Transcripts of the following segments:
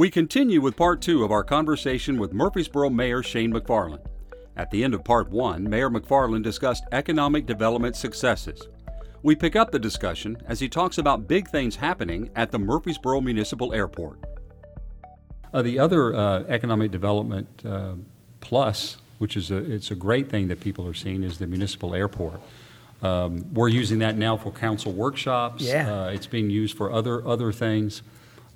We continue with part two of our conversation with Murfreesboro Mayor Shane McFarland. At the end of part one, Mayor McFarland discussed economic development successes. We pick up the discussion as he talks about big things happening at the Murfreesboro Municipal Airport. Uh, the other uh, economic development uh, plus, which is a, it's a great thing that people are seeing, is the municipal airport. Um, we're using that now for council workshops. Yeah. Uh, it's being used for other other things,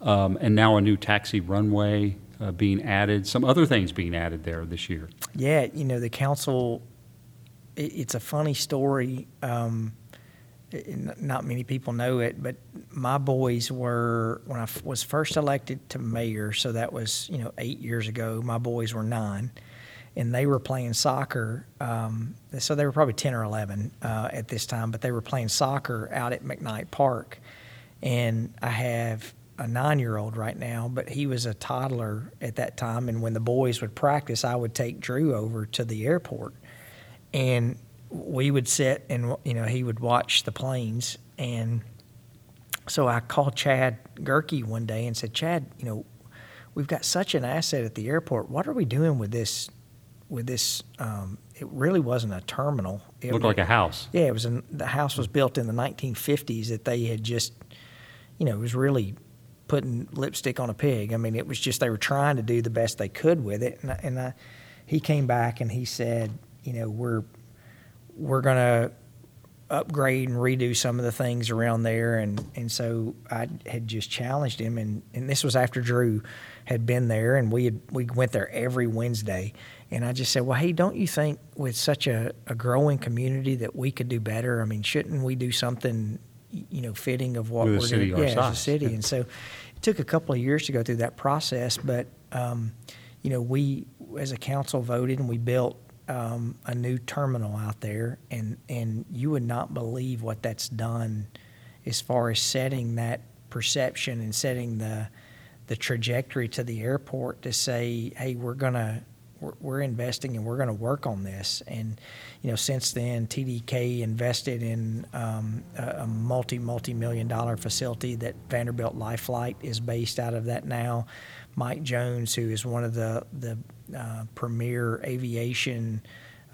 um, and now a new taxi runway uh, being added. Some other things being added there this year. Yeah, you know, the council, it, it's a funny story. Um, it- not many people know it, but my boys were, when I f- was first elected to mayor, so that was, you know, eight years ago, my boys were nine. And they were playing soccer. Um, so they were probably 10 or 11 uh, at this time, but they were playing soccer out at McKnight Park. And I have a nine year old right now, but he was a toddler at that time. And when the boys would practice, I would take Drew over to the airport. And we would sit and, you know, he would watch the planes. And so I called Chad Gehrke one day and said, Chad, you know, we've got such an asset at the airport. What are we doing with this? With this, um, it really wasn't a terminal. It Looked like a house. yeah, it was. An, the house was built in the 1950s. That they had just, you know, it was really putting lipstick on a pig. I mean, it was just they were trying to do the best they could with it. And, I, and I, he came back and he said, you know, we're we're gonna upgrade and redo some of the things around there. And and so I had just challenged him, and and this was after Drew had been there, and we had we went there every Wednesday. And I just said, well, hey, don't you think with such a, a growing community that we could do better? I mean, shouldn't we do something, you know, fitting of what With we're doing? yeah, as a city. And so it took a couple of years to go through that process, but um, you know, we as a council voted and we built um, a new terminal out there, and and you would not believe what that's done as far as setting that perception and setting the the trajectory to the airport to say, hey, we're gonna we're, we're investing and we're going to work on this. And you know, since then, TDK invested in um, a, a multi multi million dollar facility that Vanderbilt Life Flight is based out of that now. Mike Jones, who is one of the the uh, premier aviation.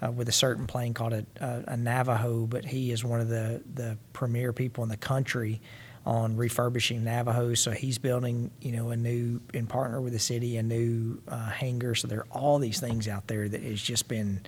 Uh, with a certain plane called a, a, Navajo, but he is one of the, the premier people in the country on refurbishing Navajos. So he's building, you know, a new, in partner with the city, a new uh, hangar. So there are all these things out there that has just been,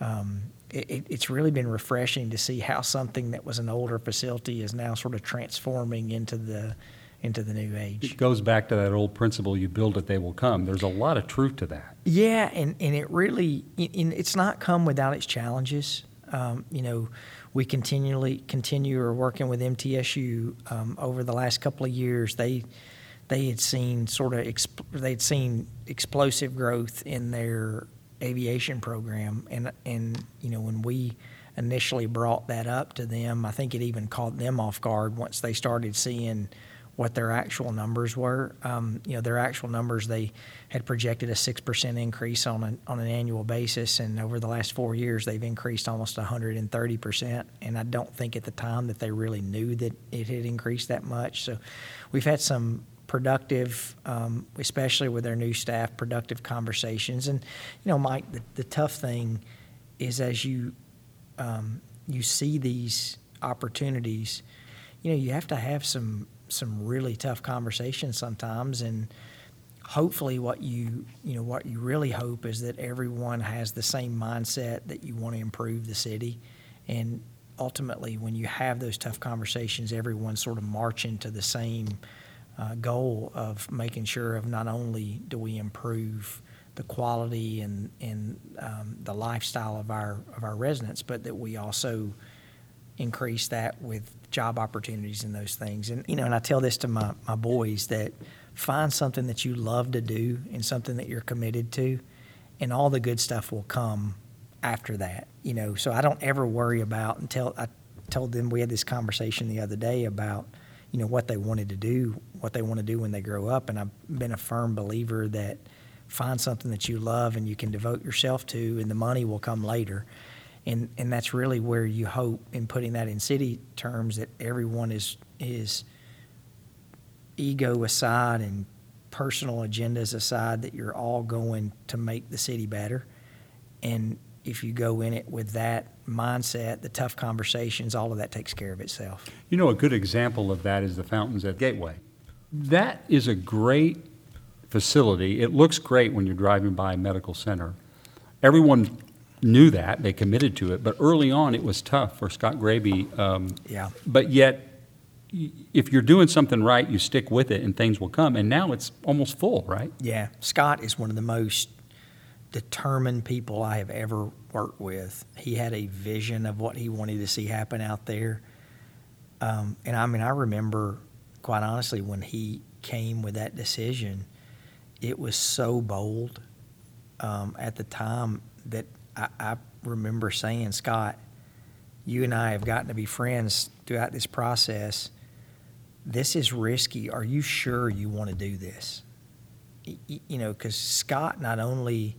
um, it- it's really been refreshing to see how something that was an older facility is now sort of transforming into the, into the new age. It goes back to that old principle: you build it, they will come. There's a lot of truth to that. Yeah, and, and it really, and it's not come without its challenges. Um, you know, we continually continue or working with MTSU um, over the last couple of years. They they had seen sort of exp- they'd seen explosive growth in their aviation program, and and you know when we initially brought that up to them, I think it even caught them off guard once they started seeing what their actual numbers were. Um, you know, their actual numbers they had projected a six percent increase on an on an annual basis, and over the last four years they've increased almost 130 percent. And I don't think at the time that they really knew that it had increased that much. So, we've had some productive, um, especially with their new staff, productive conversations. And you know, Mike, the, the tough thing is as you um, you see these opportunities, you know, you have to have some some really tough conversations sometimes, and hopefully, what you you know what you really hope is that everyone has the same mindset that you want to improve the city, and ultimately, when you have those tough conversations, everyone's sort of marching to the same uh, goal of making sure of not only do we improve the quality and and um, the lifestyle of our of our residents, but that we also increase that with job opportunities and those things. And you know, and I tell this to my my boys that find something that you love to do and something that you're committed to, and all the good stuff will come after that. You know, so I don't ever worry about until I told them we had this conversation the other day about you know what they wanted to do, what they want to do when they grow up, and I've been a firm believer that find something that you love and you can devote yourself to, and the money will come later. And and that's really where you hope in putting that in city terms that everyone is is ego aside and personal agendas aside that you're all going to make the city better and if you go in it with that mindset the tough conversations all of that takes care of itself You know, a good example of that is the fountains at Gateway. That is a great facility. It looks great when you're driving by a medical center. Everyone knew that, they committed to it, but early on, it was tough for Scott Gaby. um, yeah But yet, if you're doing something right, you stick with it and things will come. And now it's almost full, right? Yeah, Scott is one of the most determined people I have ever worked with. He had a vision of what he wanted to see happen out there. Um, and I mean, I remember, quite honestly, when he came with that decision, it was so bold um, at the time that I, I remember saying, Scott, you and I have gotten to be friends throughout this process. This is risky. Are you sure you want to do this? you know, because Scott not only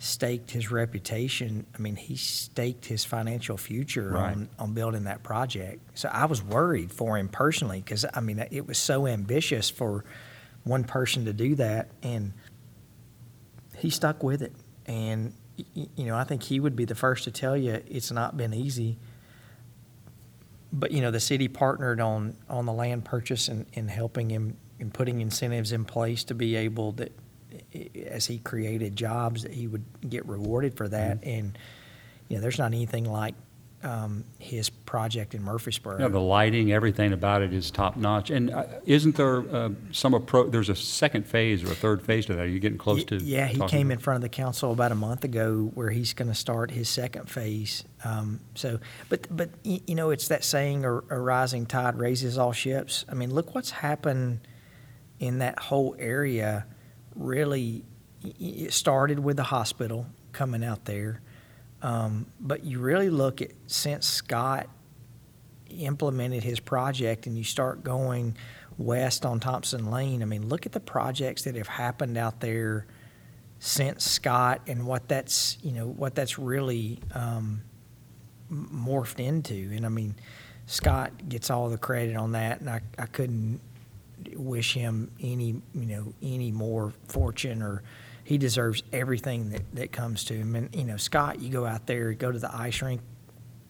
staked his reputation, I mean, he staked his financial future Right. on, on building that project. So I was worried for him personally because, I mean, it was so ambitious for one person to do that. And he stuck with it. And, you know, I think he would be the first to tell you it's not been easy. But, you know, the city partnered on, on the land purchase and, and helping him and putting incentives in place to be able that, as he created jobs, that he would get rewarded for that. Mm-hmm. And, you know, there's not anything like um, his project in Murfreesboro. Yeah, the lighting, everything about it is top notch. And uh, isn't there uh, some approach? there's a second phase or a third phase to that? Are you getting close to? Yeah, he came in front of the council about a month ago where he's going to start his second phase. Um, so, but but you know, it's that saying: a, a rising tide raises all ships. I mean, look what's happened in that whole area. Really, it started with the hospital coming out there, um, but you really look at since Scott implemented his project and you start going west on Thompson Lane, I mean, look at the projects that have happened out there since Scott and what that's, you know, what that's really um, morphed into. And I mean, Scott gets all the credit on that, and I, I couldn't wish him any, you know, any more fortune or he deserves everything that, that comes to him. And, you know, Scott, you go out there, go to the ice rink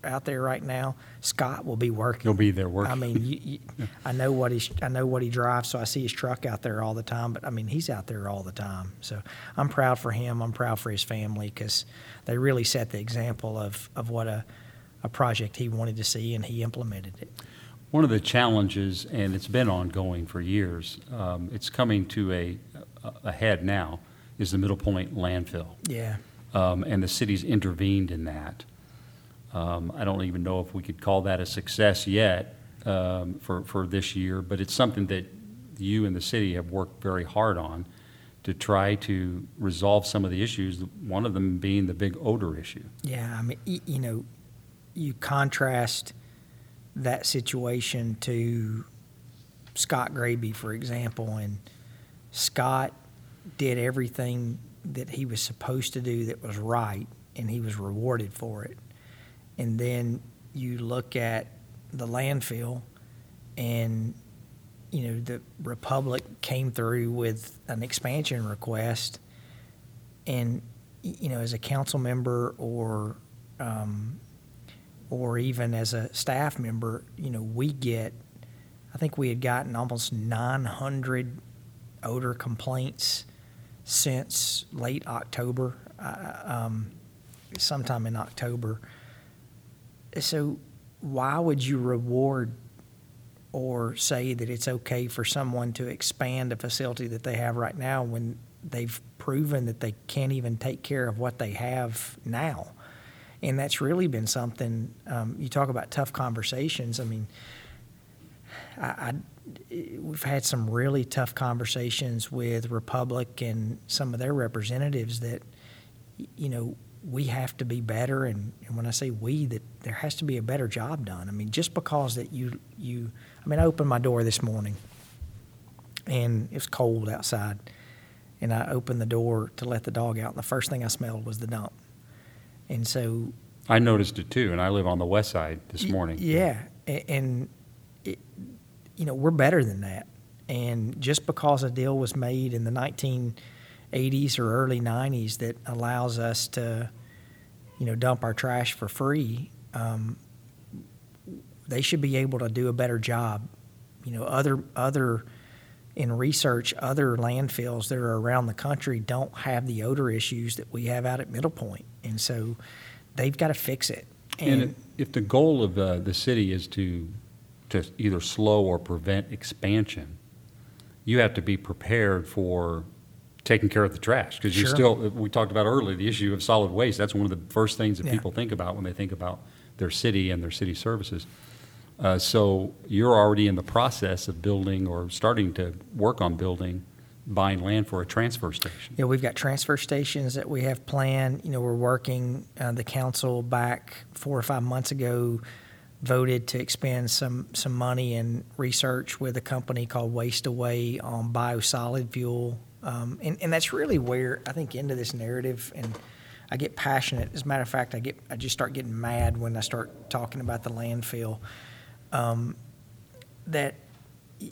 out there right now, Scott will be working. He'll be there working. I mean, you, you, I know what he's, I know what he drives, so I see his truck out there all the time. But I mean, he's out there all the time. So I'm proud for him. I'm proud for his family because they really set the example of, of what a, a project he wanted to see, and he implemented it. One of the challenges, and it's been ongoing for years, um, it's coming to a, a a head now, is the Middle Point landfill. Yeah, Um, and the city's intervened in that. Um, I don't even know if we could call that a success yet um, for, for this year, but it's something that you and the city have worked very hard on to try to resolve some of the issues, one of them being the big odor issue. yeah. I mean, you know, you contrast that situation to Scott Gaby, for example, and Scott did everything that he was supposed to do that was right, and he was rewarded for it. And then you look at the landfill, and you know the Republic came through with an expansion request, and you know as a council member or um, or even as a staff member, you know we get. I think we had gotten almost 900 odor complaints since late October, uh, um, sometime in October. So, why would you reward or say that it's okay for someone to expand a facility that they have right now when they've proven that they can't even take care of what they have now? And that's really been something. Um, you talk about tough conversations. I mean, I, I, we've had some really tough conversations with Republic and some of their representatives that, you know, we have to be better. And, and when I say we, that there has to be a better job done. I mean, just because that you, you, I mean, I opened my door this morning and it was cold outside. And I opened the door to let the dog out. And the first thing I smelled was the dump. And so, I noticed it too, and I live on the west side this morning. Yeah, a- and it, you know we're better than that. And just because a deal was made in the 1980s or early 90s that allows us to, you know, dump our trash for free, um, they should be able to do a better job. You know, other other in research, other landfills that are around the country don't have the odor issues that we have out at Middle Point, and so they've got to fix it. And it- if the goal of uh, the city is to, to either slow or prevent expansion, you have to be prepared for taking care of the trash. Because you Sure. still, we talked about earlier, the issue of solid waste, that's one of the first things that Yeah. people think about when they think about their city and their city services. Uh, So you're already in the process of building or starting to work on building, buying land for a transfer station. Yeah, we've got transfer stations that we have planned. You know, we're working, uh, the council back four or five months ago voted to expend some, some money in research with a company called WastAway on biosolid fuel. Um, and, and that's really where I think into this narrative and I get passionate. As a matter of fact, I get, I just start getting mad when I start talking about the landfill. Um, that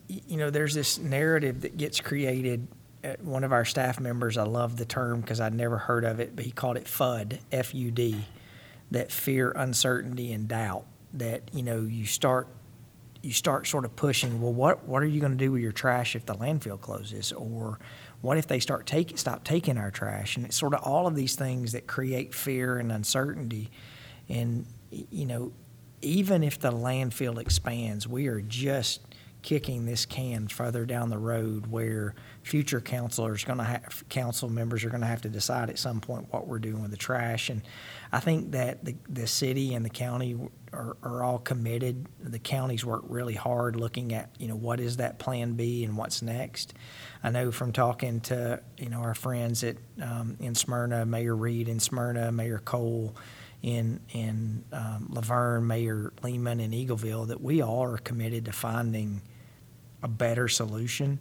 you know, there's this narrative that gets created. Uh, one of our staff members, I love the term because I'd never heard of it, but he called it FUD, F U D, that fear, uncertainty, and doubt. That you know, you start you start sort of pushing. Well, what what are you going to do with your trash if the landfill closes, or what if they start take stop taking our trash? And it's sort of all of these things that create fear and uncertainty. And you know, even if the landfill expands, we are just kicking this can further down the road where future councilors going to have council members are going to have to decide at some point what we're doing with the trash and i think that the, the city and the county are, are all committed the counties work really hard looking at you know what is that plan b and what's next i know from talking to you know our friends at um, in smyrna mayor reed in smyrna mayor cole in in um, La Vergne, Mayor Lehman, in Eagleville that we all are committed to finding a better solution.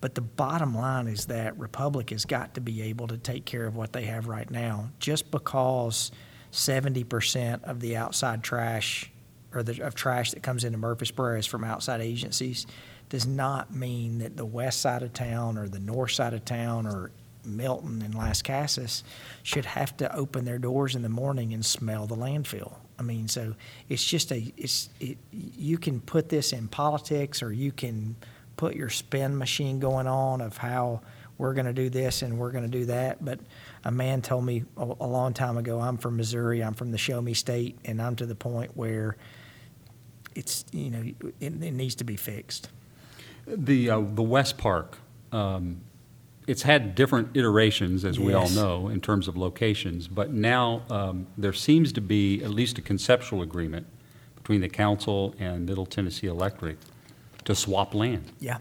But the bottom line is that Republic has got to be able to take care of what they have right now. Just because 70% of the outside trash or the of trash that comes into Murfreesboro is from outside agencies does not mean that the west side of town or the north side of town or Milton and Lascassas should have to open their doors in the morning and smell the landfill. I mean, so it's just a it's it, you can put this in politics or you can put your spin machine going on of how we're going to do this and we're going to do that. But a man told me a, a long time ago, I'm from Missouri, I'm from the Show Me State, and I'm to the point where it's you know it, it needs to be fixed. The, uh, the West Park, um, it's had different iterations, as we all know, in terms of locations, but now um, there seems to be at least a conceptual agreement between the council and Middle Tennessee Electric to swap land. Yeah.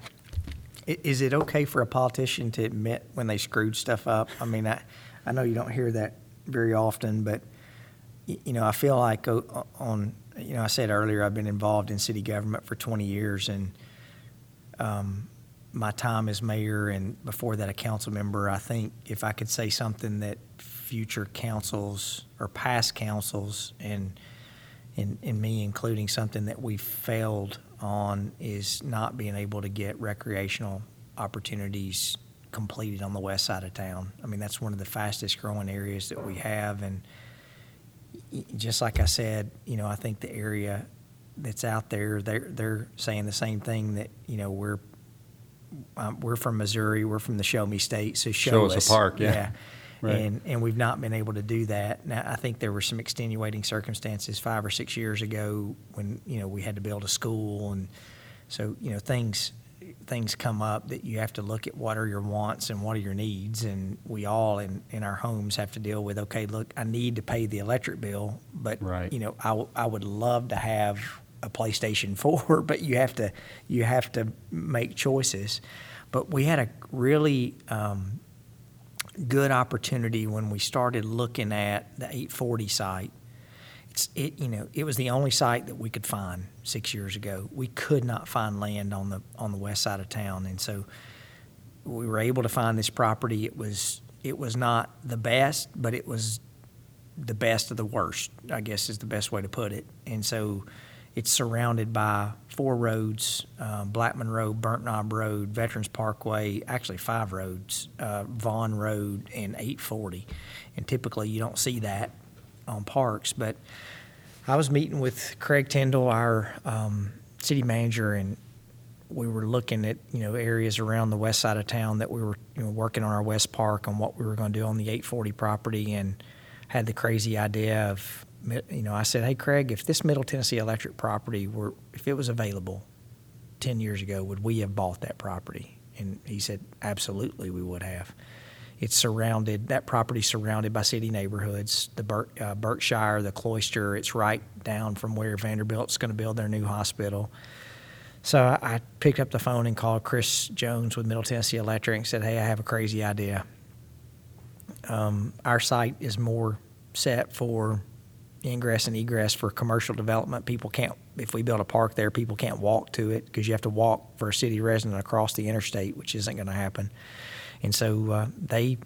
Is it okay for a politician to admit when they screwed stuff up? I mean, I, I know you don't hear that very often, but, you know, I feel like on, you know, I said earlier, I've been involved in city government for 20 years, and um, my time as mayor and before that a council member, I think if I could say something that future councils or past councils and and, and me including something that we failed on is not being able to get recreational opportunities completed on the west side of town. I mean, that's one of the fastest growing areas that we have. And just like I said, you know, I think the area that's out there, they're, they're saying the same thing that, you know, we're, um, we're from Missouri, we're from the Show Me State, so show, Show us a park, yeah. Right. And, and we've not been able to do that. Now, I think there were some extenuating circumstances five or six years ago when, you know, we had to build a school. And so, you know, things, things come up that you have to look at what are your wants and what are your needs. And we all in, in our homes have to deal with, okay, look, I need to pay the electric bill, but, Right. you know, I, w- I would love to have a PlayStation 4, but you have to, you have to make choices. But we had a really, um, good opportunity when we started looking at the 840 site. It's it you know it was the only site that we could find six years ago. We could not find land on the on the west side of town, and so we were able to find this property. It was it was not the best, but it was the best of the worst, I guess is the best way to put it. And so it's surrounded by four roads um, Blackman Road, Burnt Knob Road, Veterans Parkway, actually five roads, uh, Vaughn Road, and 840. And typically you don't see that on parks. But I was meeting with Craig Tindall, our um, city manager, and we were looking at you know areas around the west side of town that we were you know, working on our west park and what we were going to do on the 840 property and had the crazy idea of you know I said hey Craig if this Middle Tennessee Electric property were if it was available 10 years ago would we have bought that property? And he said absolutely we would have it's surrounded that property surrounded by city neighborhoods the Bert, uh, Berkshire the Cloister it's right down from where Vanderbilt's going to build their new hospital so I, I picked up the phone and called Chris Jones with Middle Tennessee Electric and said, "Hey, I have a crazy idea. Um, our site is more set for ingress and egress for commercial development. People can't, if we build a park there, people can't walk to it because you have to walk for a city resident across the interstate, which isn't going to happen. And so uh, they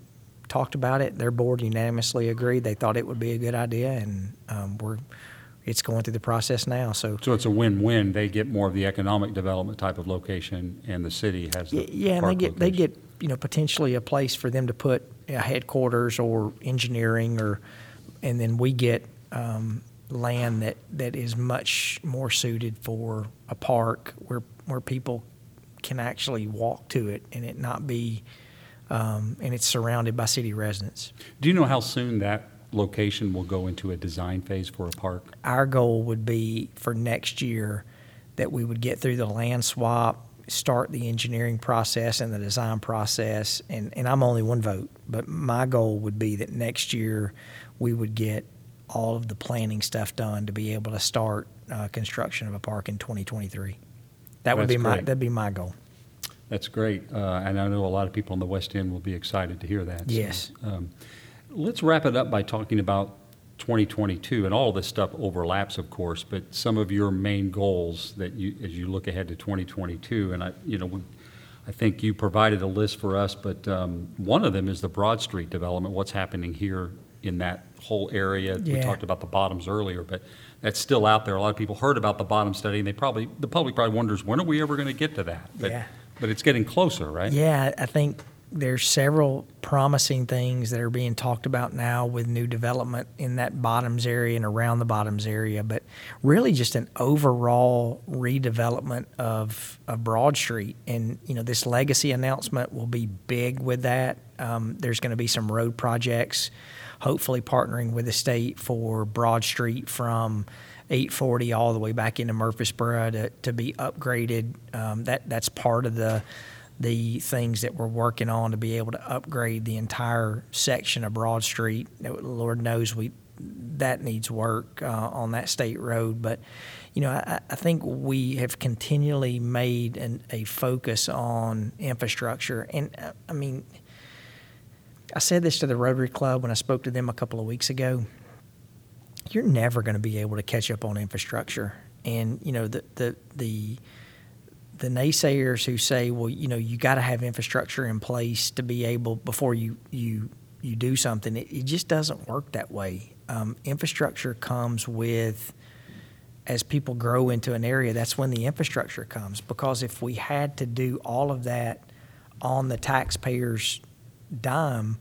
talked about it. Their board unanimously agreed. They thought it would be a good idea, and um, we're it's going through the process now. So, So it's a win-win. They get more of the economic development type of location, and the city has the yeah, and they get they get you know potentially a place for them to put a headquarters or engineering or, and then we get um, land that that is much more suited for a park where where people can actually walk to it and it not be. Um, and it's surrounded by city residents. Do you know how soon that location will go into a design phase for a park? our goal would be for next year that we would get through the land swap, start the engineering process and the design process, and, and I'm only one vote, but my goal would be that next year we would get all of the planning stuff done to be able to start uh, construction of a park in 2023. That would That's be my great. that'd be my goal. That's great, uh, and I know a lot of people in the West End will be excited to hear that. So, Yes. um, Let's wrap it up by talking about 2022, and all this stuff overlaps, of course, but some of your main goals that you, as you look ahead to 2022, and I, you know, we- I think you provided a list for us, but um, one of them is the Broad Street development, what's happening here in that whole area. We talked about the bottoms earlier, but that's still out there. A lot of people heard about the bottom study, and they probably, the public probably wonders, when are we ever going to get to that? But- Yeah. But it's getting closer, right? Yeah, I think there's several promising things that are being talked about now with new development in that bottoms area and around the bottoms area, but really just an overall redevelopment of, of Broad Street. And, you know, this legacy announcement will be big with that. Um, there's going to be some road projects, hopefully partnering with the state for Broad Street from 840 all the way back into Murfreesboro to, to be upgraded. Um, that that's part of the the things that we're working on to be able to upgrade the entire section of Broad Street. Lord knows we that needs work uh, on that state road, but you know I, I think we have continually made an, a focus on infrastructure, and uh, I mean. I said this to the Rotary Club when I spoke to them a couple of weeks ago you're never going to be able to catch up on infrastructure. And you know the the the the naysayers who say, well, you know, you got to have infrastructure in place to be able before you you you do something. It, it just doesn't work that way. Um, infrastructure comes with as people grow into an area. That's when the infrastructure comes. Because if we had to do all of that on the taxpayers' dime,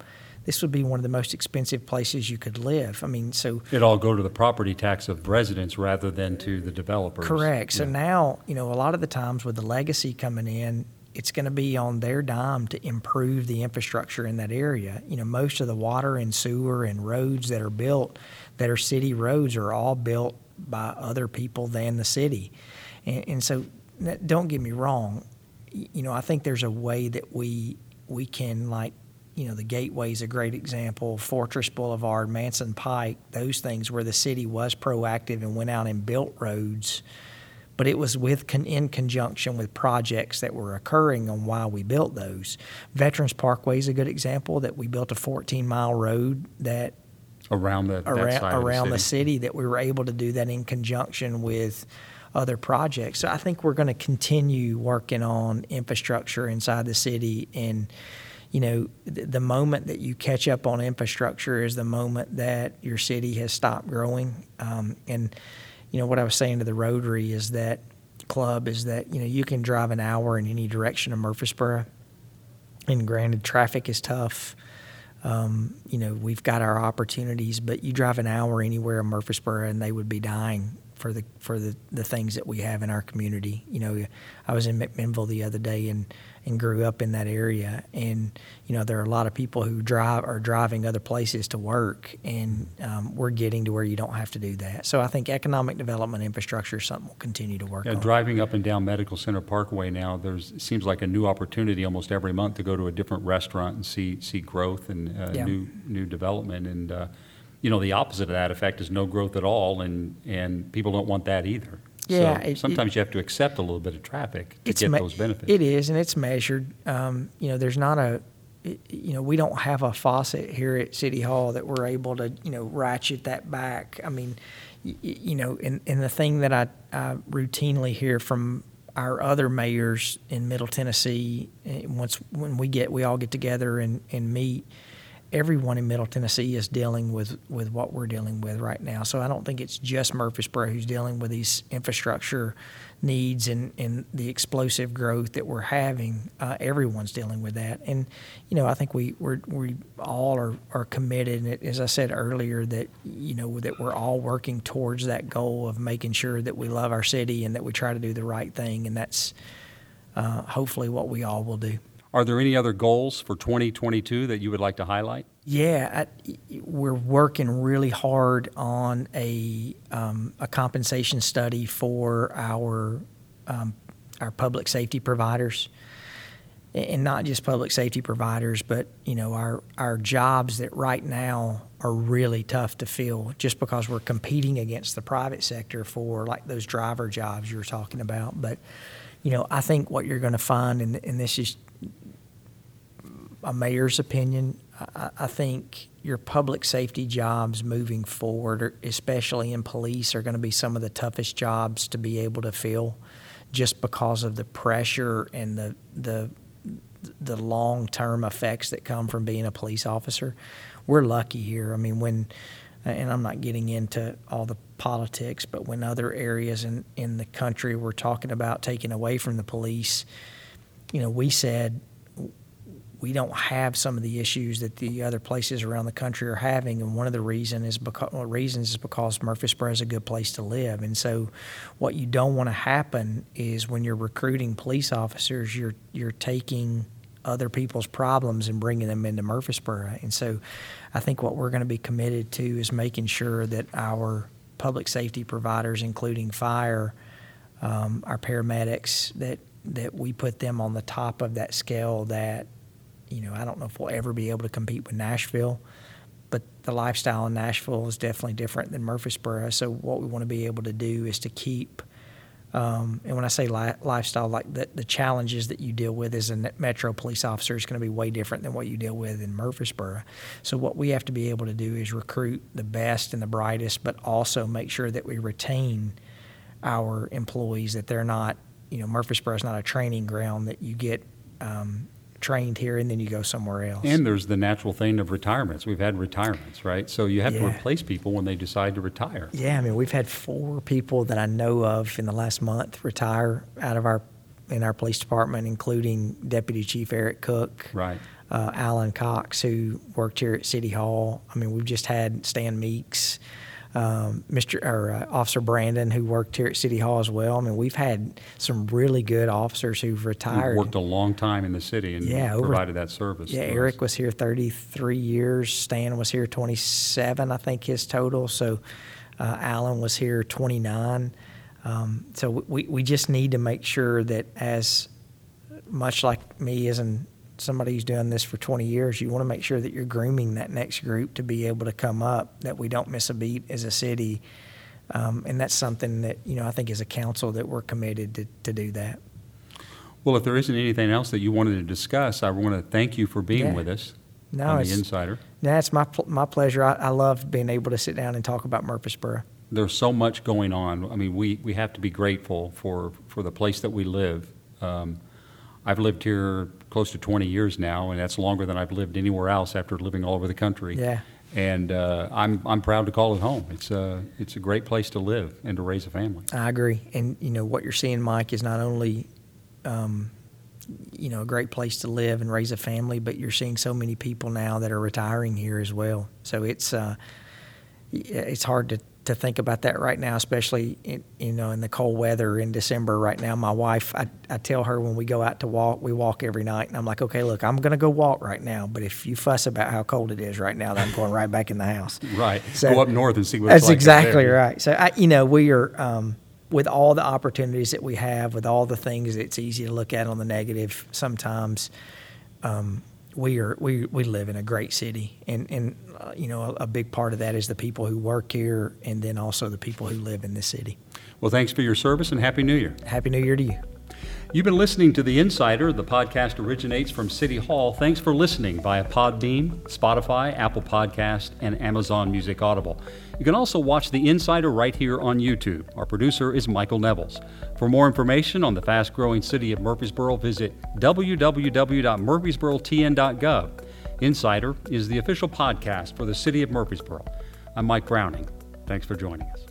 this would be one of the most expensive places you could live. I mean, so It all go to the property tax of residents rather than to the developers. correct. So Yeah. now, you know, a lot of the times with the legacy coming in, it's going to be on their dime to improve the infrastructure in that area. You know, most of the water and sewer and roads that are built, that are city roads, are all built by other people than the city. And, and so, don't get me wrong. You know, I think there's a way that we we can like you know, the Gateway is a great example. Fortress Boulevard, Manson Pike, those things where the city was proactive and went out and built roads, but it was with con- in conjunction with projects that were occurring on why we built those. Veterans Parkway is a good example that we built a 14 mile road that Around the, that around, side around the the city. city that we were able to do that in conjunction with other projects. So I think we're going to continue working on infrastructure inside the city and you know, th- the moment that you catch up on infrastructure is the moment that your city has stopped growing. Um, and, you know, what I was saying to the Rotary is that club is that, you know, you can drive an hour in any direction of Murfreesboro. And granted, traffic is tough. Um, you know, we've got our opportunities, but you drive an hour anywhere in Murfreesboro and they would be dying for the for the, the things that we have in our community. You know, I was in McMinnville the other day and and grew up in that area, and you know there are a lot of people who drive are driving other places to work, and um, we're getting to where you don't have to do that. So I think economic development infrastructure is something we'll continue to work Yeah, on. driving up and down Medical Center Parkway now, there's, seems like a new opportunity almost every month to go to a different restaurant and see, see growth and uh, Yeah. new, new development. And, uh, you know, the opposite of that effect is no growth at all, and, and people don't want that either. Yeah, So it- it- sometimes you have to accept a little bit of traffic to get me- those benefits. It is, and it's measured. Um, you know, there's not a, it- you know, we don't have a faucet here at City Hall that we're able to, you know, ratchet that back. I mean, y- you know, and, and the thing that I, I routinely hear from our other mayors in Middle Tennessee, eh, once when we get, we all get together and, and meet, everyone in Middle Tennessee is dealing with, with what we're dealing with right now. So I don't think it's just Murfreesboro who's dealing with these infrastructure needs and, and the explosive growth that we're having. Uh, everyone's dealing with that. And, you know, I think we, we're, we all are, are committed. And it, as I said earlier, that, you know, that we're all working towards that goal of making sure that we love our city and that we try to do the right thing. And that's uh, hopefully what we all will do. Are there any other goals for 2022 that you would like to highlight? Yeah, I, we're working really hard on a um, a compensation study for our um, our public safety providers, and not just public safety providers, but you know our our jobs that right now are really tough to fill, just because we're competing against the private sector for like those driver jobs you were talking about. But you know, I think what you're going to find, and, and this is a mayor's opinion. I, I think your public safety jobs moving forward, especially in police, are going to be some of the toughest jobs to be able to fill, just because of the pressure and the the the long term effects that come from being a police officer. We're lucky here. I mean, when and I'm not getting into all the politics, but when other areas in, in the country were talking about taking away from the police, you know, we said we don't have some of the issues that the other places around the country are having, and one of the reason is because reasons is because Murfreesboro is a good place to live, and so what you don't want to happen is when you're recruiting police officers, you're you're taking other people's problems and bringing them into Murfreesboro, and so I think what we're going to be committed to is making sure that our public safety providers, including fire, um, our paramedics, that that we put them on the top of that scale that you know, I don't know if we'll ever be able to compete with Nashville, but the lifestyle in Nashville is definitely different than Murfreesboro. So what we want to be able to do is to keep, um, and when I say li- lifestyle, like the, the challenges that you deal with as a metro police officer is going to be way different than what you deal with in Murfreesboro. So what we have to be able to do is recruit the best and the brightest, but also make sure that we retain our employees, that they're not, you know, Murfreesboro is not a training ground that you get um, trained here and then you go somewhere else. And there's the natural thing of retirements. We've had retirements, right? So you have to replace people when they decide to retire. yeah, I mean, we've had four people that I know of in the last month retire out of our in our police department, including Deputy Chief Eric Cook, Right. uh, Alan Cox, who worked here at City Hall. I mean, we've just had Stan Meeks, um, Mr. or uh, Officer Brandon, who worked here at City Hall as well. I mean, we've had some really good officers who've retired. worked a long time in the city and Yeah, over- provided that service. Yeah, to us. Eric was here 33 years. Stan was here 27, I think his total. So uh, Alan was here 29. Um, so we, we just need to make sure that as much like me as in somebody who's doing this for 20 years, you want to make sure that you're grooming that next group to be able to come up, that we don't miss a beat as a city. Um, and that's something that, you know, I think as a council that we're committed to, to do that. Well, if there isn't anything else that you wanted to discuss, I want to thank you for being Yeah. with us No, on it's, the Insider. no, it's my, pl- my pleasure. I, I love being able to sit down and talk about Murfreesboro. There's so much going on. I mean, we, we have to be grateful for, for the place that we live. Um, I've lived here close to 20 years now, and that's longer than I've lived anywhere else after living all over the country. Yeah. And uh, I'm, I'm proud to call it home. It's a, it's a great place to live and to raise a family. I agree. And, you know, what you're seeing, Mike, is not only, um, you know, a great place to live and raise a family, but you're seeing so many people now that are retiring here as well. So it's, uh, it's hard to to think about that right now, especially in, you know in the cold weather in December right now. My wife, I, I tell her when we go out to walk, we walk every night, and I'm like, okay, look, I'm going to go walk right now, but if you fuss about how cold it is right now, then I'm going right back in the house. Right. So, go up north and see what that's like exactly right. So I, you know, we are. Um, with all the opportunities that we have, with all the things it's easy to look at on the negative sometimes, um, we are we, we live in a great city, and and uh, you know a, a, big part of that is the people who work here, and then also the people who live in this city. Well, thanks for your service, and happy New Year. Happy New Year to you. You've been listening to The Insider. The podcast originates from City Hall. Thanks for listening via Podbean, Spotify, Apple Podcast, and Amazon Music Audible. You can also watch The Insider right here on YouTube. Our producer is Michael Nevels. For more information on the fast growing city of Murfreesboro, visit www.murfreesborotn.gov. Insider is the official podcast for the city of Murfreesboro. I'm Mike Browning. Thanks for joining us.